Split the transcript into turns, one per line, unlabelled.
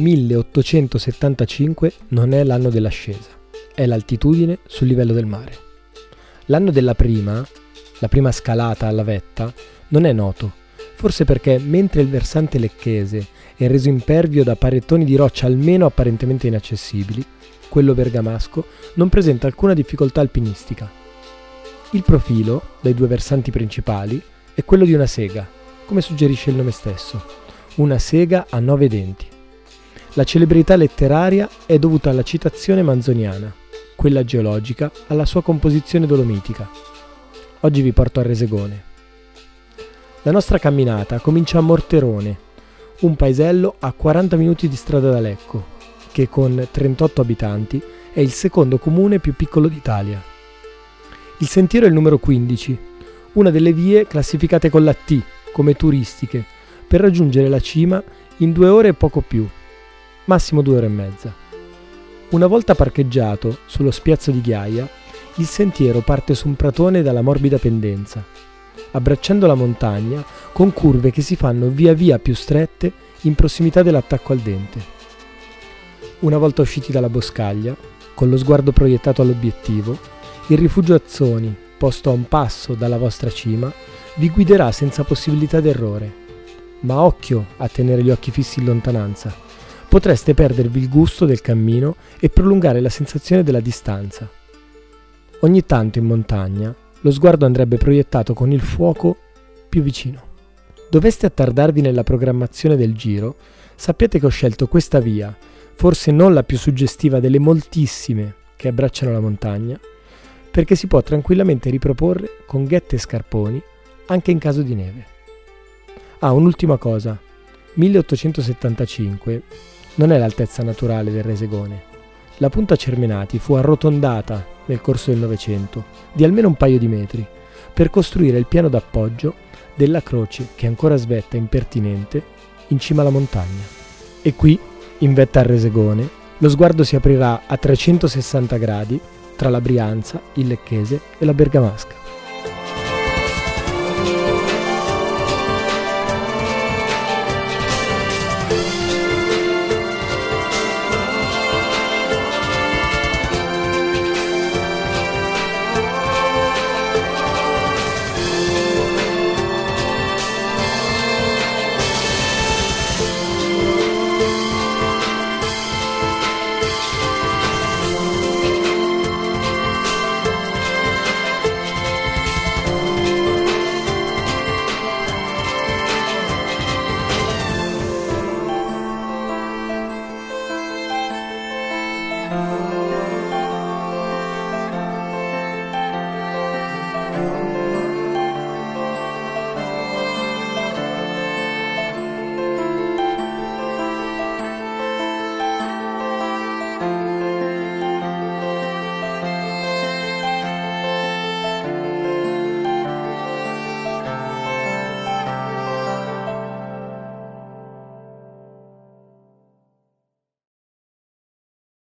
1875 non è l'anno dell'ascesa, è l'altitudine sul livello del mare. L'anno della prima, la prima scalata alla vetta, non è noto, forse perché mentre il versante lecchese è reso impervio da parettoni di roccia almeno apparentemente inaccessibili, quello bergamasco non presenta alcuna difficoltà alpinistica. Il profilo, dai due versanti principali, è quello di una sega, come suggerisce il nome stesso, una sega a nove denti. La celebrità letteraria è dovuta alla citazione manzoniana, quella geologica alla sua composizione dolomitica. Oggi vi porto a Resegone. La nostra camminata comincia a Morterone, un paesello a 40 minuti di strada da Lecco, che con 38 abitanti è il secondo comune più piccolo d'Italia. Il sentiero è il numero 15, una delle vie classificate con la T come turistiche, per raggiungere la cima in due ore e poco più massimo due ore e mezza. Una volta parcheggiato sullo spiazzo di ghiaia, il sentiero parte su un pratone dalla morbida pendenza, abbracciando la montagna con curve che si fanno via via più strette in prossimità dell'attacco al dente. Una volta usciti dalla boscaglia, con lo sguardo proiettato all'obiettivo, il rifugio Azzoni, posto a un passo dalla vostra cima, vi guiderà senza possibilità d'errore. Ma occhio a tenere gli occhi fissi in lontananza, potreste perdervi il gusto del cammino e prolungare la sensazione della distanza. Ogni tanto in montagna lo sguardo andrebbe proiettato con il fuoco più vicino. Doveste attardarvi nella programmazione del giro, sappiate che ho scelto questa via, forse non la più suggestiva delle moltissime che abbracciano la montagna, perché si può tranquillamente riproporre con ghette e scarponi anche in caso di neve. Ah, un'ultima cosa. 1875 non è l'altezza naturale del Resegone. La punta Cermenati fu arrotondata nel corso del Novecento di almeno un paio di metri per costruire il piano d'appoggio della croce che ancora svetta impertinente in cima alla montagna. E qui, in vetta al Resegone, lo sguardo si aprirà a 360 gradi tra la Brianza, il Lecchese e la Bergamasca.